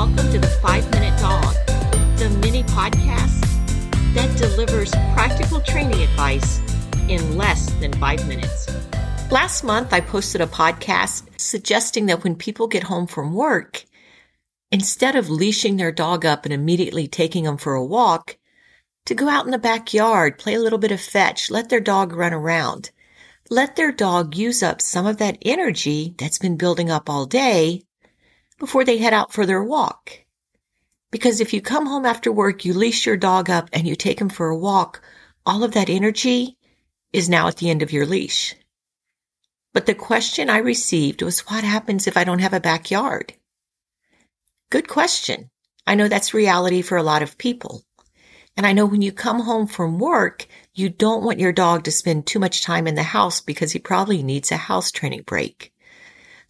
Welcome to the Five Minute Dog, the mini podcast that delivers practical training advice in less than five minutes. Last month, I posted a podcast suggesting that when people get home from work, instead of leashing their dog up and immediately taking them for a walk, to go out in the backyard, play a little bit of fetch, let their dog run around. Let their dog use up some of that energy that's been building up all day before they head out for their walk. Because if you come home after work, you leash your dog up and you take him for a walk, all of that energy is now at the end of your leash. But the question I received was what happens if I don't have a backyard? Good question. I know that's reality for a lot of people. And I know when you come home from work, you don't want your dog to spend too much time in the house because he probably needs a house training break.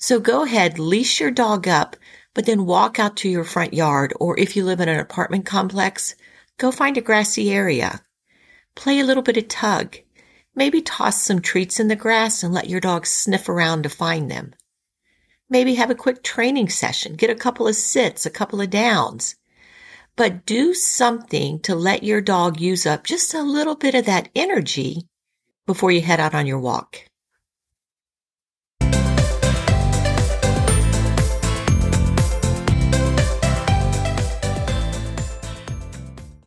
So go ahead, leash your dog up, but then walk out to your front yard, or if you live in an apartment complex, go find a grassy area. Play a little bit of tug. Maybe toss some treats in the grass and let your dog sniff around to find them. Maybe have a quick training session. Get a couple of sits, a couple of downs but do something to let your dog use up just a little bit of that energy before you head out on your walk.